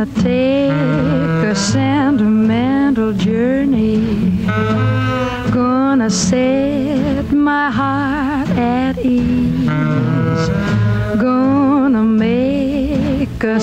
Gonna take a sentimental journey. Gonna set my heart at ease. Gonna make a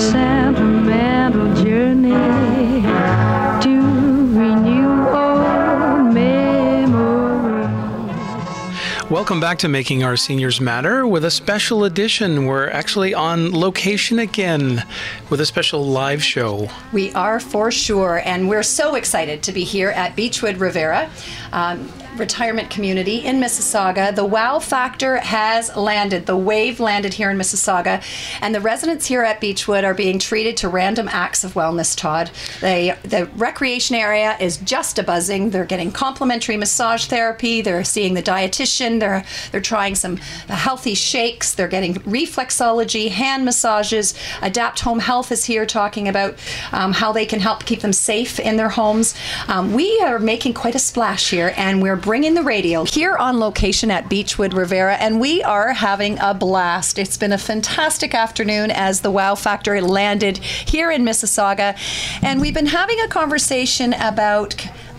Welcome back to Making Our Seniors Matter with a special edition. We're actually on location again with a special live show. We are for sure, and we're so excited to be here at Beechwood Rivera. Um, retirement community in Mississauga. The wow factor has landed. The wave landed here in Mississauga, and the residents here at Beechwood are being treated to random acts of wellness. Todd, they, the recreation area is just a buzzing. They're getting complimentary massage therapy. They're seeing the dietitian. They're they're trying some healthy shakes. They're getting reflexology, hand massages. Adapt Home Health is here talking about um, how they can help keep them safe in their homes. Um, we are making quite a splash here, and we're bringing the radio here on location at Beechwood Rivera, and we are having a blast. It's been a fantastic afternoon as the Wow Factor landed here in Mississauga, and we've been having a conversation about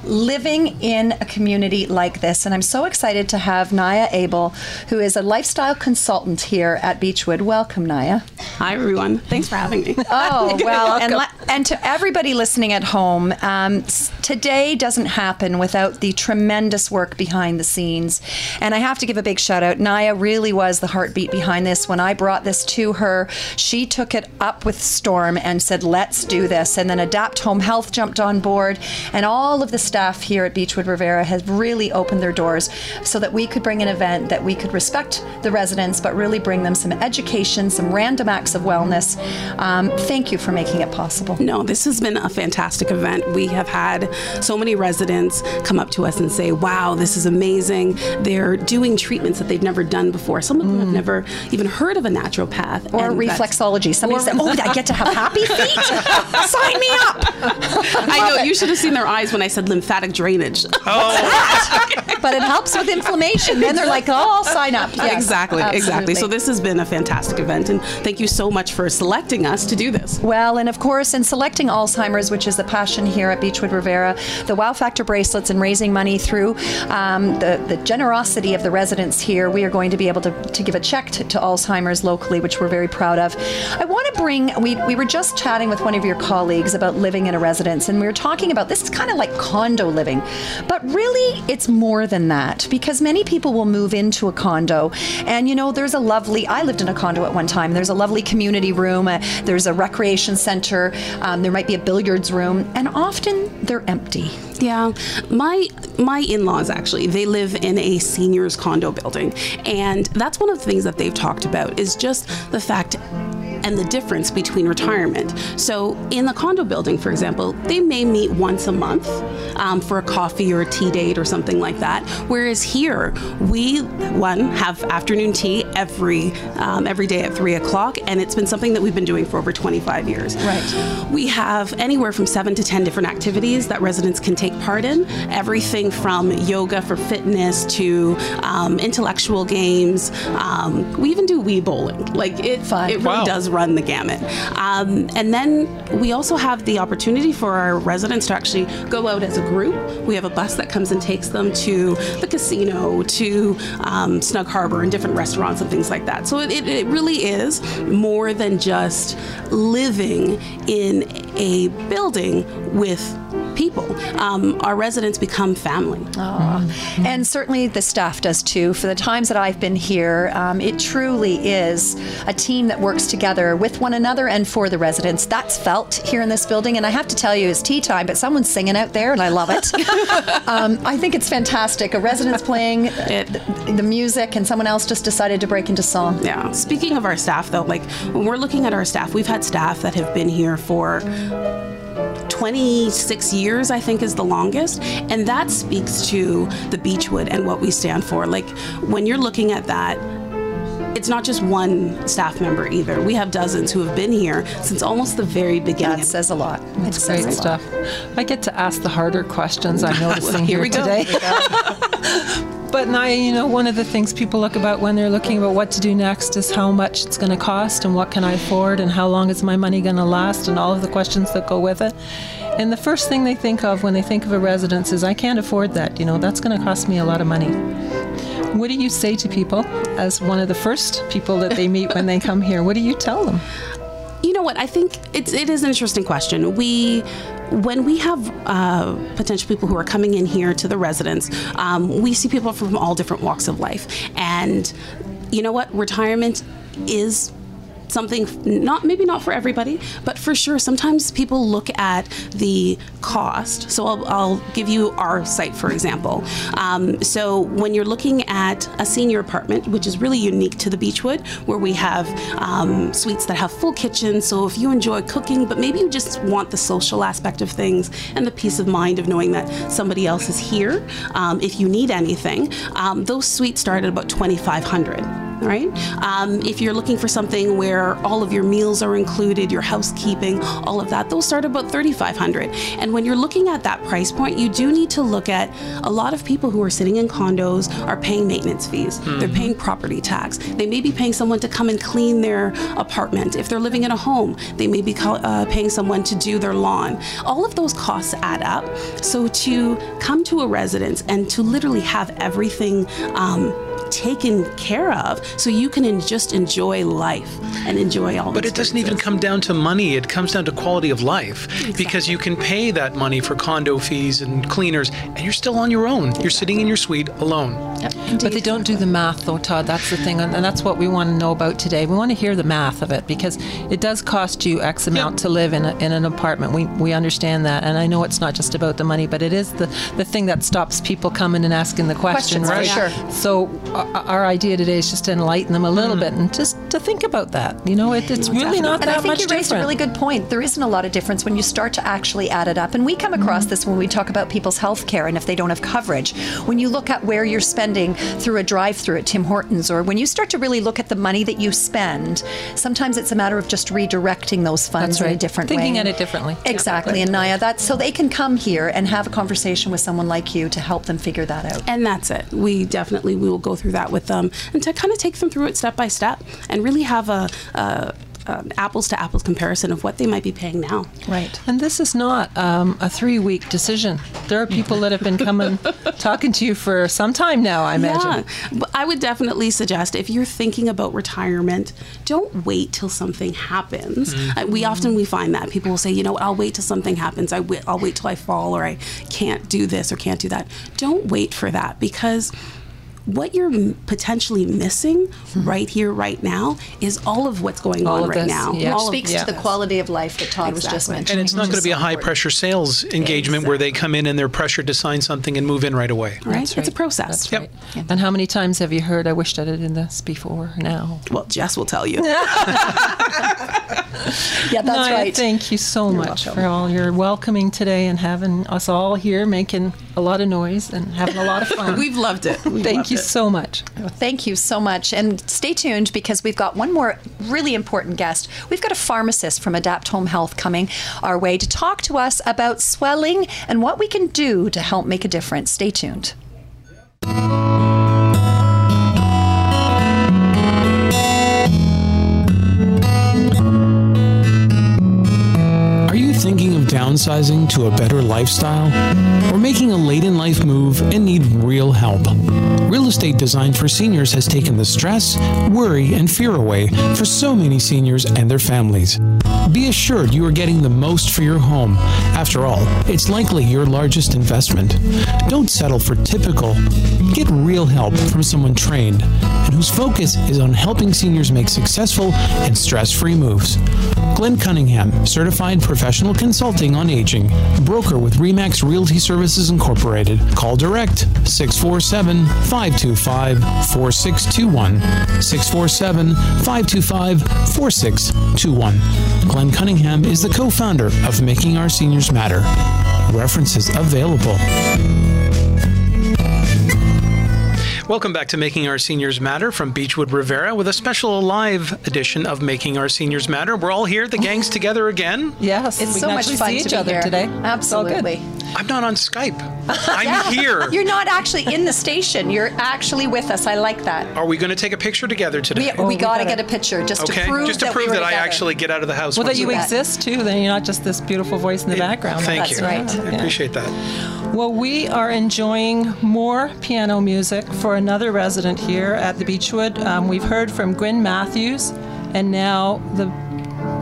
living in a community like this. And I'm so excited to have Naya Abel, who is a lifestyle consultant here at Beechwood. Welcome, Naya. Hi, everyone. Thanks for having me. Oh, well, and, and to everybody listening at home, um, today doesn't happen without the tremendous work behind the scenes. And I have to give a big shout out. Naya really was the heartbeat behind this. When I brought this to her, she took it up with Storm and said, let's do this. And then Adapt Home Health jumped on board, and all of the staff here at Beechwood Rivera has really opened their doors so that we could bring an event that we could respect the residents, but really bring them some education, some random acts of wellness. Um, thank you for making it possible. No, this has been a fantastic event. We have had so many residents come up to us and say, wow, this is amazing. They're doing treatments that they've never done before. Some of them have never even heard of a naturopath. Mm. Or reflexology. Somebody said, "Oh, I get to have happy feet. Sign me up." I know, you should have seen their eyes when I said lymphatic drainage. But it helps with inflammation. Then they're like, "Oh, I'll sign up." Yes, exactly, exactly. So this has been a fantastic event, and thank you so much for selecting us to do this. Well, and of course, in selecting Alzheimer's, which is the passion here at Beechwood Rivera, the Wow Factor bracelets and raising money through um, the, the generosity of the residents here, we are going to be able to, to give a check to, to Alzheimer's locally, which we're very proud of. I want to bring, we, we were just chatting with one of your colleagues about living in a residence, and we were talking about this is kind of like condo living, but really it's more than that because many people will move into a condo, and you know, there's a lovely, I lived in a condo at one time, there's a lovely community room, uh, there's a recreation center, um, there might be a billiards room, and often they're empty. Yeah, my my in-laws actually they live in a seniors condo building, and that's one of the things that they've talked about is just the fact and the difference between retirement. So in the condo building, for example, they may meet once a month um, for a coffee or a tea date or something like that. Whereas here, we one have afternoon tea every um, every day at three o'clock, and it's been something that we've been doing for over 25 years. Right. We have anywhere from seven to 10 different activities that residents can take part in. Everything from yoga for fitness to um, intellectual games. Um, we even do Wii bowling. Like it, Fun. it really Wow. does run the gamut. Um, and then we also have the opportunity for our residents to actually go out as a group. We have a bus that comes and takes them to the casino, to um, Snug Harbor, and different restaurants and things like that. So it, it, it really is more than just living in a building with people. Um, our residents become family. And certainly the staff does too. For the times that I've been here, um, it truly is a team that works together with one another and for the residents. That's felt here in this building. And I have to tell you, it's tea time, but someone's singing out there, and I love it. um, I think it's fantastic. A resident's playing It- the, the music, and someone else just decided to break into song. Yeah. Speaking of our staff, though, like when we're looking at our staff, we've had staff that have been here for 26 years, I think, is the longest. And that speaks to the Beechwood and what we stand for. Like when you're looking at that, it's not just one staff member either. We have dozens who have been here since almost the very beginning. That says a lot. It says great a lot. stuff. I get to ask the harder questions I'm noticing Here here, we go. today. But Naya, you know, one of the things people look about when they're looking about what to do next is how much it's going to cost and what can I afford and how long is my money going to last and all of the questions that go with it. And the first thing they think of when they think of a residence is, I can't afford that. You know, that's going to cost me a lot of money. What do you say to people as one of the first people that they meet when they come here? What do you tell them? You know what? I think it's it is an interesting question. We when we have uh, potential people who are coming in here to the residence, um, we see people from all different walks of life, and you know what? Retirement is something not maybe not for everybody but for sure sometimes people look at the cost. So i'll, I'll give you our site for example. Um, so when you're looking at a senior apartment which is really unique to the beechwood where we have um, suites that have full kitchens so if you enjoy cooking but maybe you just want the social aspect of things and the peace of mind of knowing that somebody else is here um, if you need anything um, those suites start at about 2500 right? Um, if you're looking for something where all of your meals are included, your housekeeping, all of that, those start about 3,500. And when you're looking at that price point, you do need to look at a lot of people who are sitting in condos are paying maintenance fees. They're paying property tax. They may be paying someone to come and clean their apartment. If they're living in a home, they may be uh, paying someone to do their lawn. All of those costs add up. So to come to a residence and to literally have everything. Um, taken care of so you can just enjoy life and enjoy all But it doesn't even come down to money. It comes down to quality of life because you can pay that money for condo fees and cleaners, and you're still on your own. You're sitting in your suite alone. But they don't do the math, though, Todd. That's the thing, and and that's what we want to know about today. We want to hear the math of it because it does cost you X amount to live in, a, in an apartment. We we understand that, and I know it's not just about the money, but it is the the thing that stops people coming and asking the question, Questions, for right? sure. So our, our idea today is just to enlighten them a little bit and just to think about that. You know, it, it's really not And that I think you raised different. a really good point. There isn't a lot of difference when you start to actually add it up. And we come across Mm-hmm. this when we talk about people's health care and if they don't have coverage. When you look at where you're spending through a drive through at Tim Hortons, or when you start to really look at the money that you spend, sometimes it's a matter of just redirecting those funds That's in a right. different Thinking way. at it differently. Exactly. And Naya, that's so they can come here and have a conversation with someone like you to help them figure that out. and that's it. We definitely we will go through that with them and to kind of take them through it step by step and really have a, a, um apples to apples comparison of what they might be paying now. Right. And this is not um, a three week decision. There are people that have been coming, talking to you for some time now, I imagine. Yeah, but I would definitely suggest if you're thinking about retirement, don't wait till something happens. Uh, we often we find that people will say, you know, I'll wait till something happens. I wi- I'll wait till I fall or I can't do this or can't do that. Don't wait for that because what you're potentially missing hmm. right here, right now, is all of what's going All on of right this, now. yeah. All Which of speaks yeah. to the quality of life that Todd was just mentioning. And it's not going to be a high pressure sales engagement where they come in and they're pressured to sign something and move in right away. right? That's It's a process. Yep. And how many times have you heard, I wished I did this before now? Well, Jess will tell you. Yeah, that's Naya, right. Thank you so much for all your welcoming today and having us all here making a lot of noise and having a lot of fun. We've loved it. We've Thank loved you it. so much. Thank you so much. And stay tuned because we've got one more really important guest. We've got a pharmacist from Adapt Home Health coming our way to talk to us about swelling and what we can do to help make a difference. Stay tuned. Are you thinking of downsizing to a better lifestyle? Making a late in life move and need real help? Real Estate Designed for Seniors has taken the stress, worry, and fear away for so many seniors and their families. Be assured you are getting the most for your home. After all, it's likely your largest investment. Don't settle for typical. Get real help from someone trained and whose focus is on helping seniors make successful and stress free moves. Glenn Cunningham, certified professional consulting on aging, broker with Remax Realty Services Incorporated. Call direct 647 525 4621. 647 525 4621. Glenn Cunningham is the co founder of Making Our Seniors Matter. References available. Welcome back to Making Our Seniors Matter from Beechwood Rivera with a special live edition of Making Our Seniors Matter. We're all here, the gang's together again. Yes, It's we so can much actually fun see to each be other here. today. It's all good. Absolutely. I'm not on Skype. I'm here. You're not actually in the station. You're actually with us. I like that. Are we going to take a picture together today? We, we we got to get a picture just okay, to prove just to that, prove we were that I actually get out of the house. Well, that you a bet. exist too, then you're not just this beautiful voice in the background. Thank That's you. right. I appreciate that. Well, we are enjoying more piano music for another resident here at the Beechwood. Um, we've heard from Gwen Matthews, and now the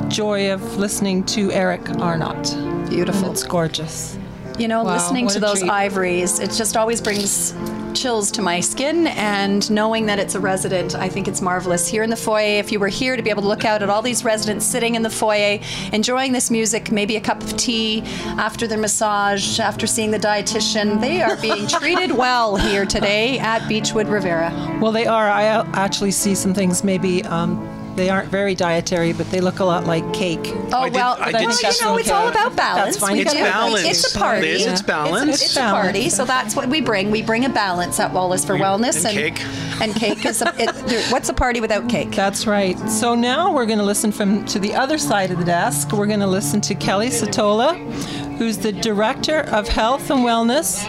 joy of listening to Eric Arnott. Beautiful. It's gorgeous. You know, Wow, listening to those treat. ivories, it just always brings chills to my skin. And knowing that it's a resident, I think it's marvelous. Here in the foyer, if you were here to be able to look out at all these residents sitting in the foyer, enjoying this music, maybe a cup of tea after their massage, after seeing the dietitian, they are being treated well here today at Beechwood Rivera. Well, they are. I uh, actually see some things maybe. Um, they aren't very dietary, but they look a lot like cake. Oh I did- well, I well, you know, it's all about balance. That's fine. It's balance. It's a party. It is, it's balance. It's, It's a party, so that's what we bring. We bring a balance at Wallace for Wellness and cake. And cake is a, it, what's a party without cake? That's right. So now we're going to listen from to the other side of the desk. We're going to listen to Kelly Satola, who's the Director of Health and Wellness.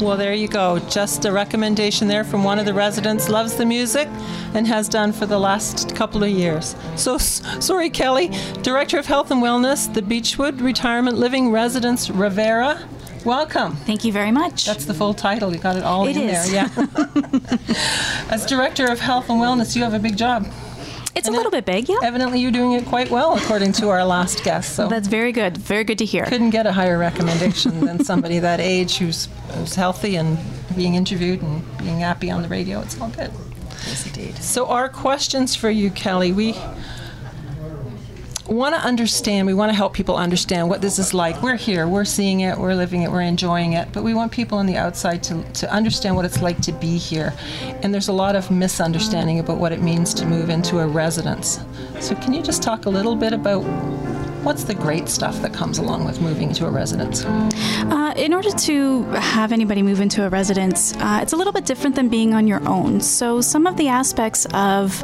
Well, there you go. Just a recommendation there from one of the residents. Loves the music and has done for the last couple of years. So, sorry, Kelly, Director of Health and Wellness, the Beechwood Retirement Living Residence Rivera. Welcome. Thank you very much. That's the full title. You got it all It in is. there. Yeah. As director of health and wellness, you have a big job. It's a little bit big, yeah. Evidently, you're doing it quite well, according to our last guest. So That's very good. Very good to hear. couldn't get a higher recommendation than somebody that age who's who's healthy and being interviewed and being happy on the radio. It's all good. Yes, indeed. So our questions for you, Kelly, we want to understand, we want to help people understand what this is like. We're here, we're seeing it, we're living it, we're enjoying it, but we want people on the outside to, to understand what it's like to be here. And there's a lot of misunderstanding about what it means to move into a residence. So can you just talk a little bit about what's the great stuff that comes along with moving to a residence? Uh, in order to have anybody move into a residence, uh, it's a little bit different than being on your own. So, some of the aspects of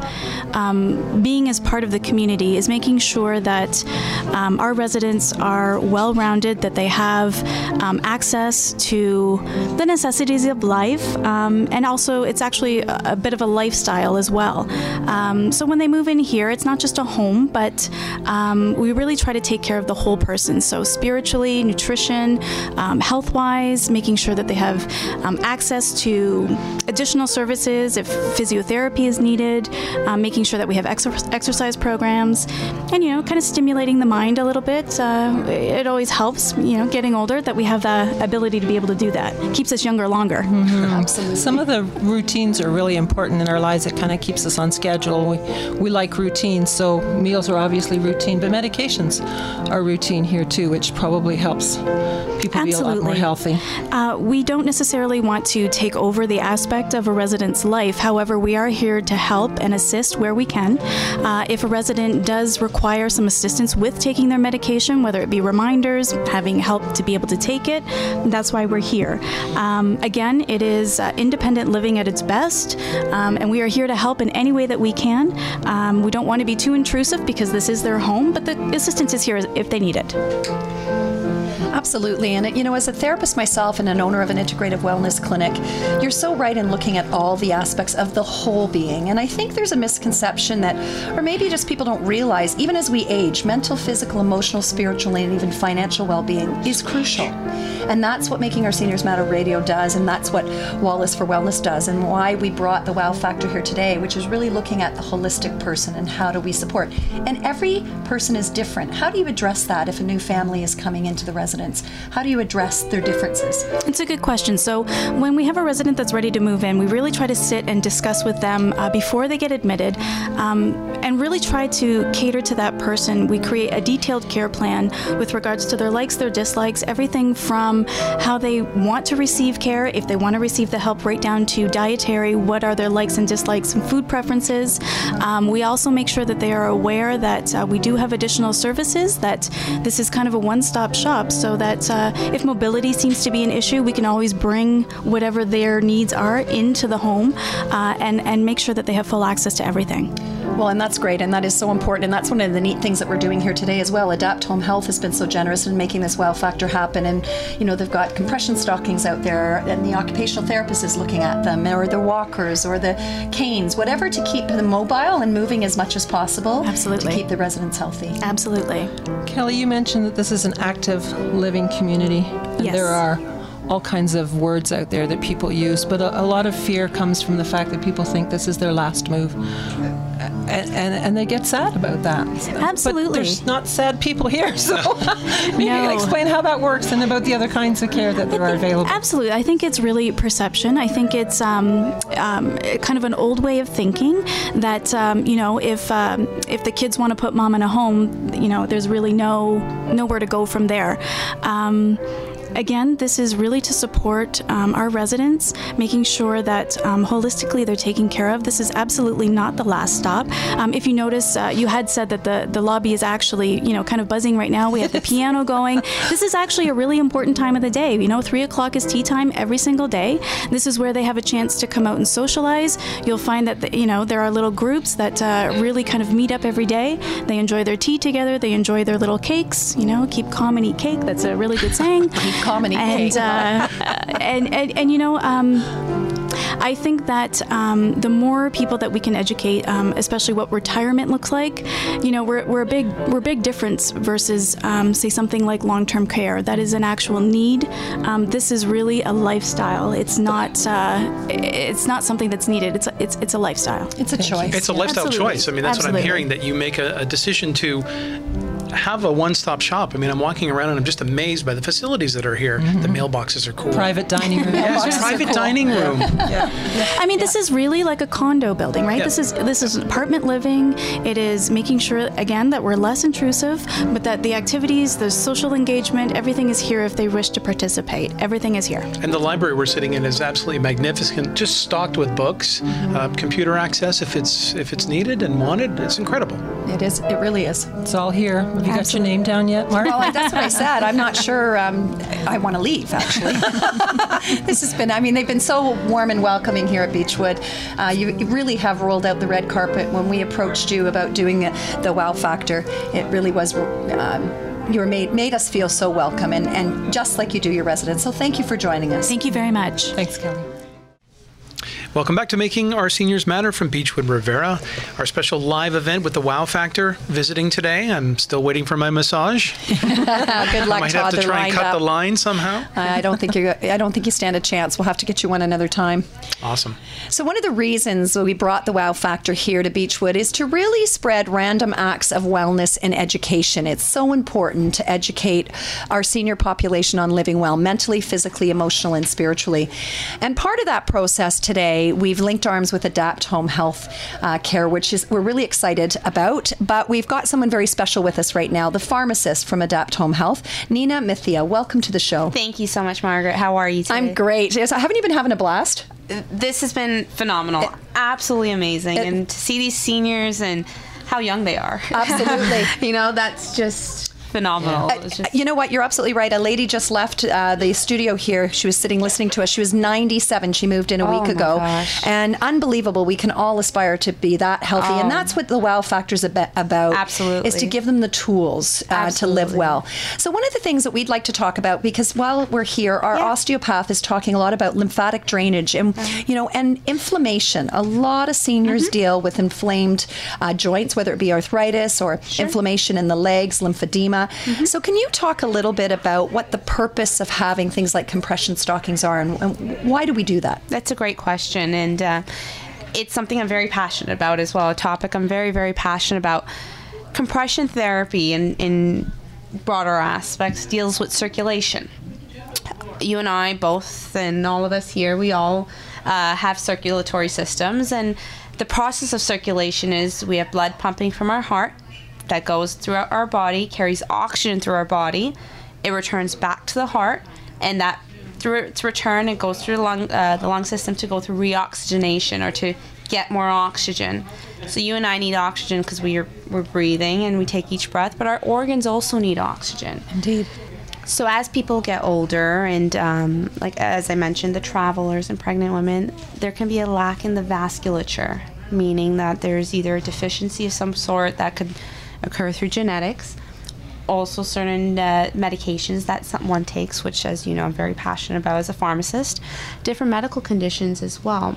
um, being as part of the community is making sure that um, our residents are well rounded, that they have um, access to the necessities of life, um, and also it's actually a, a bit of a lifestyle as well. Um, so, when they move in here, it's not just a home, but um, we really try to take care of the whole person. So, spiritually, nutrition, um, health wise, making sure that they have um, access to additional services if physiotherapy is needed, um, making sure that we have exer- exercise programs, and, you know, kind of stimulating the mind a little bit. Uh, it always helps, you know, getting older that we have the ability to be able to do that. It Keeps us younger longer. Absolutely. Some of the routines are really important in our lives. It kind of keeps us on schedule. We, we like routines, so meals are obviously routine, but medications are routine here too, which probably helps people be a lot more healthy. Uh, we don't necessarily want to take over the aspect of a resident's life. However, we are here to help and assist where we can. Uh, if a resident does require some assistance with taking their medication, whether it be reminders, having help to be able to take it, that's why we're here. Um, again, it is uh, independent living at its best, um, and we are here to help in any way that we can. Um, we don't want to be too intrusive because this is their home, but the assistance is here if they need it. Absolutely. And, you know, as a therapist myself and an owner of an integrative wellness clinic, you're so right in looking at all the aspects of the whole being. And I think there's a misconception that, or maybe just people don't realize, even as we age, mental, physical, emotional, spiritual, and even financial well being is crucial. And that's what Making Our Seniors Matter Radio does. And that's what Wallace for Wellness does. And why we brought the Wow Factor here today, which is really looking at the holistic person and how do we support. And every person is different. How do you address that if a new family is coming into the residence? How do you address their differences? It's a good question. So, when we have a resident that's ready to move in, we really try to sit and discuss with them uh, before they get admitted um, and really try to cater to that person. We create a detailed care plan with regards to their likes, their dislikes, everything from how they want to receive care, if they want to receive the help, right down to dietary, what are their likes and dislikes and food preferences. Um, we also make sure that they are aware that uh, we do have additional services, that this is kind of a one stop shop so that uh, if mobility seems to be an issue, we can always bring whatever their needs are into the home uh, and, and make sure that they have full access to everything. Well, and that's great, and that is so important, and that's one of the neat things that we're doing here today as well. Adapt Home Health has been so generous in making this wow factor happen, and you know they've got compression stockings out there, and the occupational therapist is looking at them, or the walkers, or the canes, whatever to keep them mobile and moving as much as possible. Absolutely. to keep the residents healthy. Absolutely. Kelly, you mentioned that this is an active living community. And Yes. there are all kinds of words out there that people use, but a, a lot of fear comes from the fact that people think this is their last move. And, and, and they get sad about that. Absolutely. But there's not sad people here, so maybe No. explain how that works and about the other kinds of care that there are available. Absolutely. I think it's really perception. I think it's um, um, kind of an old way of thinking that, um, you know, if, um, if the kids want to put mom in a home, you know, there's really no nowhere to go from there. Again, this is really to support um, our residents, making sure that um, holistically they're taken care of. This is absolutely not the last stop. Um, if you notice, uh, you had said that the, the lobby is actually, you know, kind of buzzing right now. We have the piano going. This is actually a really important time of the day. You know, three o'clock is tea time every single day. This is where they have a chance to come out and socialize. You'll find that, the, you know, there are little groups that uh, really kind of meet up every day. They enjoy their tea together. They enjoy their little cakes. You know, keep calm and eat cake. That's a really good saying. calm and and, uh, and, and and you know. Um, I think that um, the more people that we can educate, um, especially what retirement looks like, you know, we're, we're a big we're a big difference versus um, say something like long-term care. That is an actual need. Um, this is really a lifestyle. It's not uh, it's not something that's needed. It's a, it's it's a lifestyle. It's a choice. It's a lifestyle Absolutely. choice. I mean, that's what I'm hearing that you make a, a decision to have a one-stop shop. I mean, I'm walking around and I'm just amazed by the facilities that are here. The mailboxes are cool. Private dining room. Yes, private dining room. Yeah. I mean, this is really like a condo building, right? Yeah. This is this is apartment living. It is making sure again that we're less intrusive, but that the activities, the social engagement, everything is here if they wish to participate. Everything is here. And the library we're sitting in is absolutely magnificent, just stocked with books, uh, computer access if it's if it's needed and wanted. It's incredible. It is. It really is. It's all here. Have you got your name down yet, Mark? Well, that's what I said. I'm not sure um, I want to leave, actually. this has been, I mean, they've been so warm and welcoming here at Beechwood. Uh, you, you really have rolled out the red carpet when we approached you about doing the, the wow factor. It really was. Um, you were made made us feel so welcome, and, and just like you do your residents. So thank you for joining us. Thank you very much. Thanks, Kelly. Welcome back to Making Our Seniors Matter from Beechwood Rivera, our special live event with the Wow Factor visiting today. I'm still waiting for my massage. Good luck, Might Todd. have to They're try and cut up. the line somehow. I don't think you. I don't think you stand a chance. We'll have to get you one another time. Awesome. So, one of the reasons we brought the Wow Factor here to Beechwood is to really spread random acts of wellness and education. It's so important to educate our senior population on living well, mentally, physically, emotionally, and spiritually. And part of that process today, we've linked arms with Adapt Home Health uh, Care, which is we're really excited about. But we've got someone very special with us right now, the pharmacist from Adapt Home Health, Nina Mithia. Welcome to the show. Thank you so much, Margaret. How are you today? I'm great. Yes, Haven't you been having a blast? This has been phenomenal. Absolutely amazing. It- and to see these seniors and how young they are. Absolutely. you know, that's just phenomenal. It was just- You know what? You're absolutely right. A lady just left uh, the studio here. She was sitting listening to us. She was 97. She moved in a Oh week ago. gosh. And unbelievable. We can all aspire to be that healthy. And that's what the wow factor is ab- about. Absolutely. Is to give them the tools uh, to live well. So, one of the things that we'd like to talk about, because while we're here, our Yeah. osteopath is talking a lot about lymphatic drainage and, Uh-huh. you know, and inflammation. A lot of seniors Mm-hmm. deal with inflamed uh, joints, whether it be arthritis or inflammation in the legs, lymphedema. Mm-hmm. So, can you talk a little bit about what the purpose of having things like compression stockings are and, and why do we do that? That's a great question, and uh, it's something I'm very passionate about as well. A topic I'm very, very passionate about. Compression therapy, in, in broader aspects, deals with circulation. You and I both, and all of us here, we all uh, have circulatory systems, and the process of circulation is we have blood pumping from our heart that goes throughout our body, carries oxygen through our body. It returns back to the heart, and that through its return, it goes through the lung, uh, the lung system to go through reoxygenation or to get more oxygen. So you and I need oxygen because we are we're breathing and we take each breath, but our organs also need oxygen. Indeed. So as people get older, and um, like as I mentioned, the travelers and pregnant women, there can be a lack in the vasculature, meaning that there's either a deficiency of some sort that could occur through genetics. Also, certain uh, medications that someone takes, which, as you know, I'm very passionate about as a pharmacist, different medical conditions as well.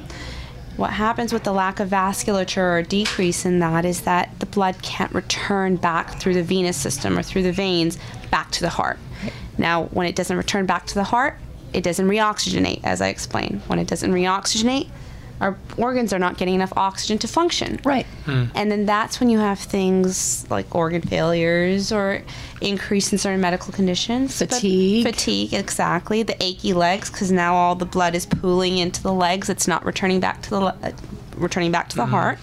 What happens with the lack of vasculature or decrease in that is that the blood can't return back through the venous system or through the veins back to the heart. Now, when it doesn't return back to the heart, it doesn't reoxygenate, as I explained. When it doesn't reoxygenate, our organs are not getting enough oxygen to function. Right. Hmm. And then that's when you have things like organ failures or increase in certain medical conditions. But Fatigue. fatigue, exactly. The achy legs, because now all the blood is pooling into the legs. It's not returning back to the le- uh, returning back to the mm-hmm. heart.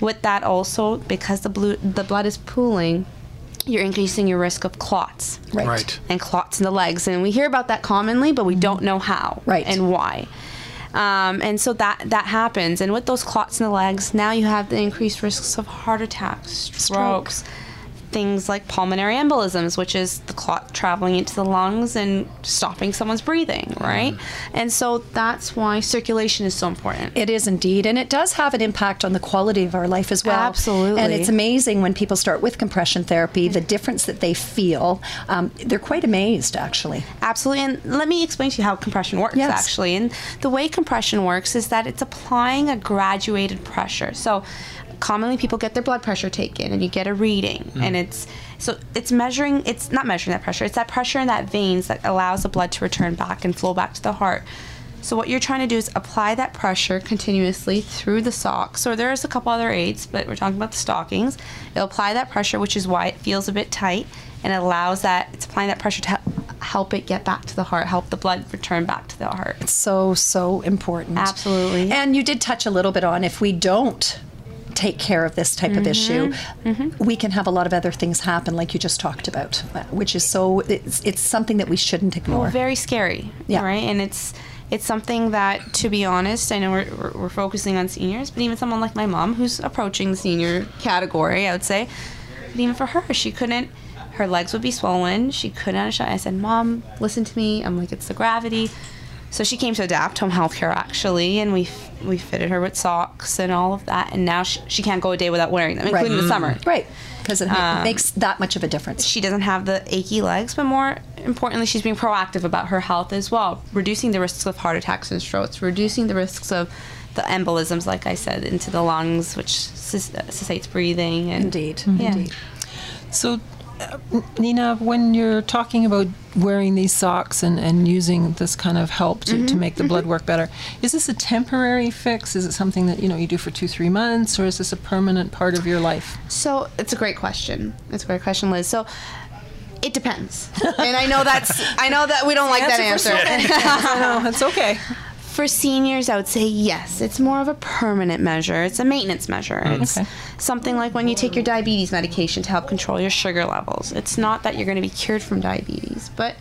With that also, because the blue, the blood is pooling, you're increasing your risk of clots Right. Right. and clots in the legs. And we hear about that commonly, but we don't mm-hmm. know how Right. and why. Um, and so that that happens. And with those clots in the legs, now you have the increased risks of heart attacks, strokes, things like pulmonary embolisms, which is the clot traveling into the lungs and stopping someone's breathing, right? And so that's why circulation is so important. It is indeed, and it does have an impact on the quality of our life as well. Absolutely. and it's amazing when people start with compression therapy, the difference that they feel. Um, they're quite amazed, actually. Absolutely. And let me explain to you how compression works, Yes. actually. And the way compression works is that it's applying a graduated pressure. So, commonly people get their blood pressure taken and you get a reading mm. and it's so it's measuring it's not measuring that pressure it's that pressure in that veins that allows the blood to return back and flow back to the heart. So what you're trying to do is apply that pressure continuously through the socks or there's a couple other aids but we're talking about the stockings. It'll apply that pressure which is why it feels a bit tight and it allows that it's applying that pressure to help help it get back to the heart help the blood return back to the heart. So so important. Absolutely. And you did touch a little bit on if we don't take care of this type of mm-hmm. issue, mm-hmm. we can have a lot of other things happen, like you just talked about, which is so it's, it's something that we shouldn't ignore. Well, very scary. Yeah. Right. And it's it's something that, to be honest, I know we're, we're, we're focusing on seniors, but even someone like my mom, who's approaching the senior category, I would say, but even for her, she couldn't. Her legs would be swollen. She couldn't. I said, "Mom, listen to me." I'm like, "It's the gravity." So she came to Adapt Home Healthcare actually, and we we fitted her with socks and all of that, and now she, she can't go a day without wearing them, including the summer. right? Because it Um, makes that much of a difference. she doesn't have the achy legs, but more importantly, she's being proactive about her health as well, reducing the risks of heart attacks and strokes, reducing the risks of the embolisms, like I said, into the lungs, which sus- cessates breathing. And Indeed, Yeah. indeed. So, uh, Nina, when you're talking about wearing these socks and, and using this kind of help to, to make the blood work better, is this a temporary fix? Is it something that you know you do for two, three months, or is this a permanent part of your life? So it's a great question. It's a great question, Liz. So it depends, and I know that's I know that we don't like that answer. no, that's okay. For seniors, I would say yes. It's more of a permanent measure. It's a maintenance measure. Mm. It's Okay. something like when you take your diabetes medication to help control your sugar levels. It's not that you're going to be cured from diabetes, but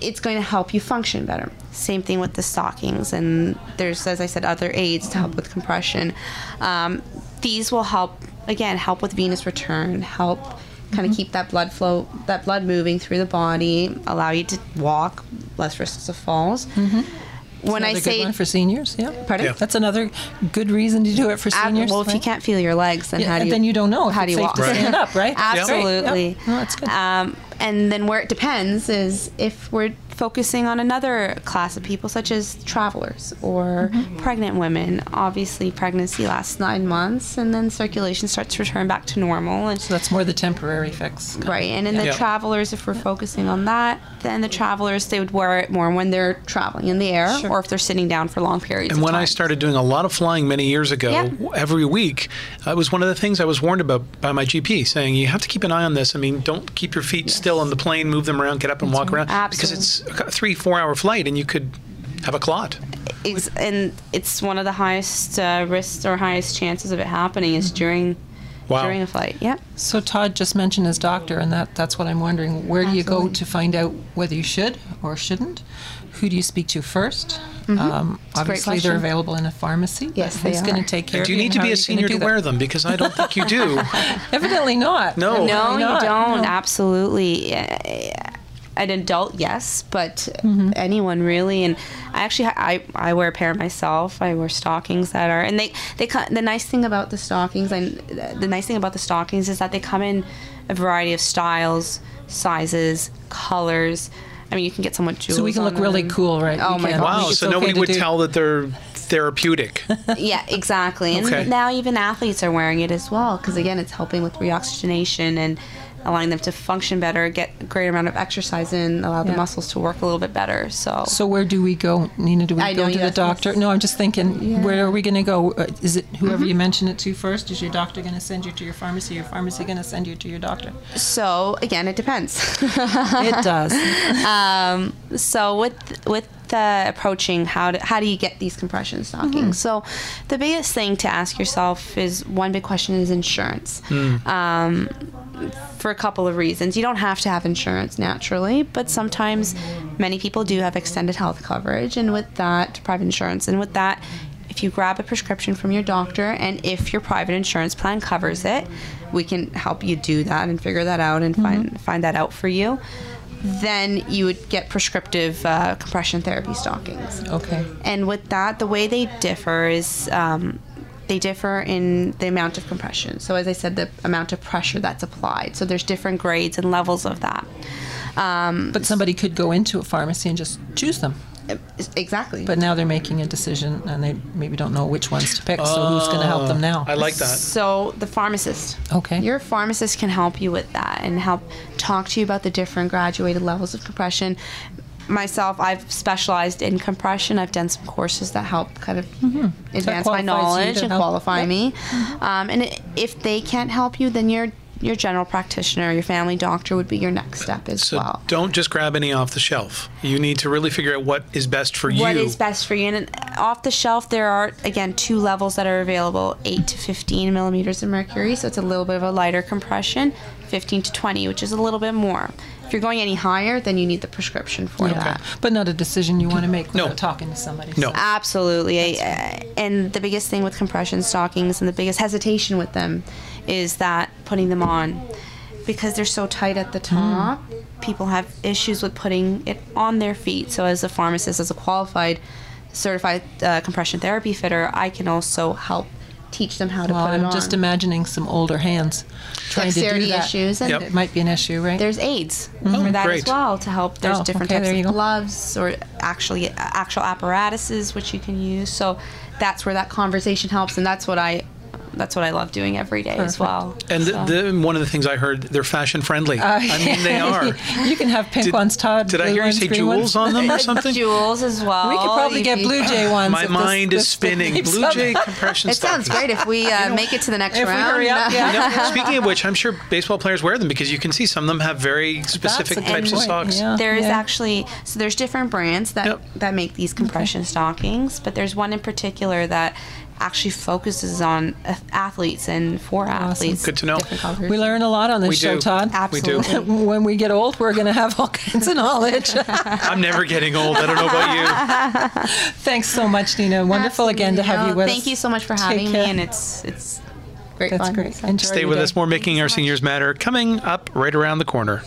it's going to help you function better. Same thing with the stockings, and there's, as I said, other aids to help with compression. Um, these will help, again, help with venous return, help kind of mm-hmm. keep that blood flow, that blood moving through the body, allow you to walk, less risks of falls. Mm-hmm. When I Another say good one for seniors, yeah. Pardon? Yeah. That's another good reason to do it for Ab- seniors. well, if you can't feel your legs, then Yeah, how do you? then you don't know how do you safe walk? to stand up, right? Absolutely. Yep. No, that's good. Um, and then where it depends is if we're focusing on another class of people, such as travelers or Mm-hmm. pregnant women. Obviously, pregnancy lasts nine months, and then circulation starts to return back to normal. And So that's more the temporary fix. Right, and in the Yeah. travelers, if we're focusing on that, then the travelers they would wear it more when they're traveling in the air or if they're sitting down for long periods. And of when I started doing a lot of flying many years ago, Yeah. every week, uh, it was one of the things I was warned about by my GP, saying you have to keep an eye on this. I mean, don't keep your feet still on the plane, move them around, get up and walk around, because it's a three, four-hour flight, and you could have a clot. Ex- and it's one of the highest uh, risks or highest chances of it happening is during Wow. during a flight. Yeah. So Todd just mentioned his doctor, and that, that's what I'm wondering. Where do you go to find out whether you should or shouldn't? Who do you speak to 1st Um, Mm-hmm. a great obviously, they're available in a pharmacy. Yes, they Who's going to take care And of do you you? need to be a senior to wear them? Because I don't think you do. Evidently not. No. No, you not. don't. No. Absolutely. An adult, yes, but Mm-hmm. anyone really. And I actually I, I wear a pair myself. I wear stockings that are and they they co- the nice thing about the stockings and the nice thing about the stockings is that they come in a variety of styles, sizes, colors. I mean, you can get some with jewels. So we can on look really cool, right? Oh We my. God. Wow, It's so okay nobody would do- tell that they're therapeutic. Yeah, exactly. And Okay. now even athletes are wearing it as well because again, it's helping with reoxygenation and allowing them to function better, get a greater amount of exercise in, allow the Yeah. muscles to work a little bit better. So, So where do we go, Nina? Do we I go to the doctor? this. No, I'm just thinking, where are we going to go? Uh, Is it Mm-hmm. whoever you mention it to first? Is your doctor going to send you to your pharmacy? Your pharmacy going to send you to your doctor? so again, it depends. It does. um, so with with the approaching how do, how do you get these compression stockings? Mm-hmm. So the biggest thing to ask yourself is one big question is insurance. Hmm. Um, for a couple of reasons. You don't have to have insurance naturally but sometimes many people do have extended health coverage and with that private insurance. And with that if you grab a prescription from your doctor and if your private insurance plan covers it we can help you do that and figure that out and find mm-hmm. find that out for you then you would get prescriptive uh, compression therapy stockings. Okay. And with that, the way they differ is um, they differ in the amount of compression. So, as I said, the amount of pressure that's applied. So, there's different grades and levels of that. Um, But somebody could go into a pharmacy and just choose them. Exactly. But now they're making a decision and they maybe don't know which ones to pick. so who's going to help them now? I like that. So the pharmacist. Okay. Your pharmacist can help you with that and help talk to you about the different graduated levels of compression. Myself, I've specialized in compression. I've done some courses that help kind of advance my knowledge and help- qualify Yep. me. Um, and i if they can't help you, then your your general practitioner, your family doctor would be your next step as So well. don't just grab any off the shelf. You need to really figure out what is best for What you. What is best for you? And off the shelf, there are again two levels that are available: eight to fifteen millimeters of mercury, so it's a little bit of a lighter compression. Fifteen to twenty, which is a little bit more. If you're going any higher, then you need the prescription for that. But not a decision you want to make No. without talking to somebody. No. Absolutely. I- And the biggest thing with compression stockings and the biggest hesitation with them is that putting them on because they're so tight at the hmm. top. People have issues with putting it on their feet. So, as a pharmacist, as a qualified certified uh, compression therapy fitter, I can also help teach them how to Well, put it I'm on. just imagining some older hands trying to do Dexterity that. issues and- Yep. It might be an issue, right? there's aids hmm. Oh, for that great. as well to help. There's Oh, different okay, types of go. gloves or actually uh, actual apparatuses which you can use. So that's where that conversation helps, and that's what I that's what I love doing every day as well. and So- the, the, one of the things I heard, they're fashion friendly. I mean, they are. you can have pink Did- ones, Todd. Did I blue hear you say jewels ones. on them or something? jewels as well. We could probably If get you- Blue Jay ones. My if this- mind is this spinning. Blue. Jay compression It sounds great if we uh, make it to the next If we round. hurry up, uh, yeah. You know, speaking of which, I'm sure baseball players wear them because you can see some of them have very specific That's a types good of point, socks. yeah. There is Yeah. actually so there's different brands that Yep. that make these compression stockings, but there's one in particular that actually focuses on athletes and for athletes. Good to know. We learn a lot on this We show, do. Todd. We do. Absolutely. when we get old, we're going to have all kinds of knowledge. I'm never getting old. I don't know about you. Thanks so much, Nina. Wonderful again to have you with us. Thank you so much for Take having me, care. and it's it's great That's fun. great. So- Enjoy Stay with day. us. More Making Our Seniors Matter coming up right around the corner.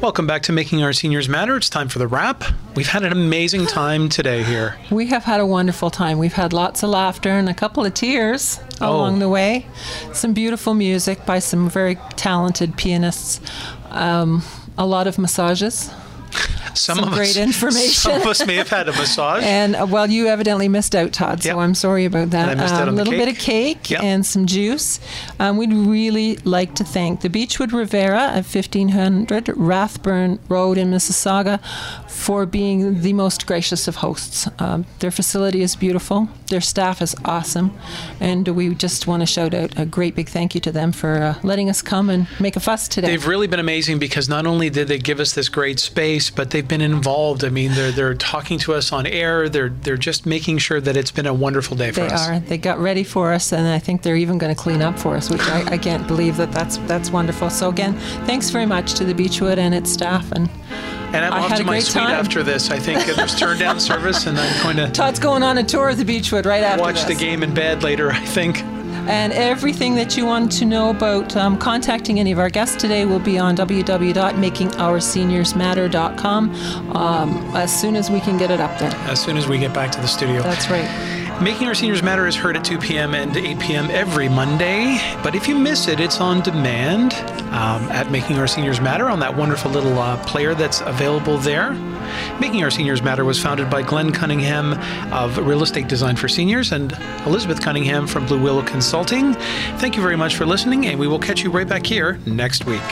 Welcome back to Making Our Seniors Matter. It's time for the wrap. We've had an amazing time today here. We have had a wonderful time. We've had lots of laughter and a couple of tears Oh. along the way. Some beautiful music by some very talented pianists. Um, a lot of massages. Some, Some of great us, information. Some of us may have had a massage. And uh, well, you evidently missed out, Todd. So Yep. I'm sorry about that. And I missed out A little bit of cake Yep. and some juice. Um, we'd really like to thank the Beechwood Rivera at 1500 Rathburn Road in Mississauga for being the most gracious of hosts. Um, their facility is beautiful. Their staff is awesome, and we just want to shout out a great big thank you to them for uh, letting us come and make a fuss today. They've really been amazing because not only did they give us this great space, but they've been involved. I mean, they're they're talking to us on air. They're they're just making sure that it's been a wonderful day for They us. are. They got ready for us, and I think they're even going to clean up for us, which I, I can't believe that that's that's wonderful. So again, thanks very much to the Beechwood and its staff. And And I'm I off to my suite time. after this. I think there's turn down service, and I'm going to Todd's going on a tour of the Beechwood right after watch the game in bed later. I think. And everything that you want to know about um, contacting any of our guests today will be on www.makingourseniorsmatter.com um, as soon as we can get it up there. As soon as we get back to the studio. That's right. Making Our Seniors Matter is heard at 2 p.m. and 8 p.m. every Monday. But if you miss it, it's on demand um, at Making Our Seniors Matter on that wonderful little uh, player that's available there. Making Our Seniors Matter was founded by Glenn Cunningham of Real Estate Design for Seniors and Elizabeth Cunningham from Blue Willow Consulting. Thank you very much for listening, and we will catch you right back here next week.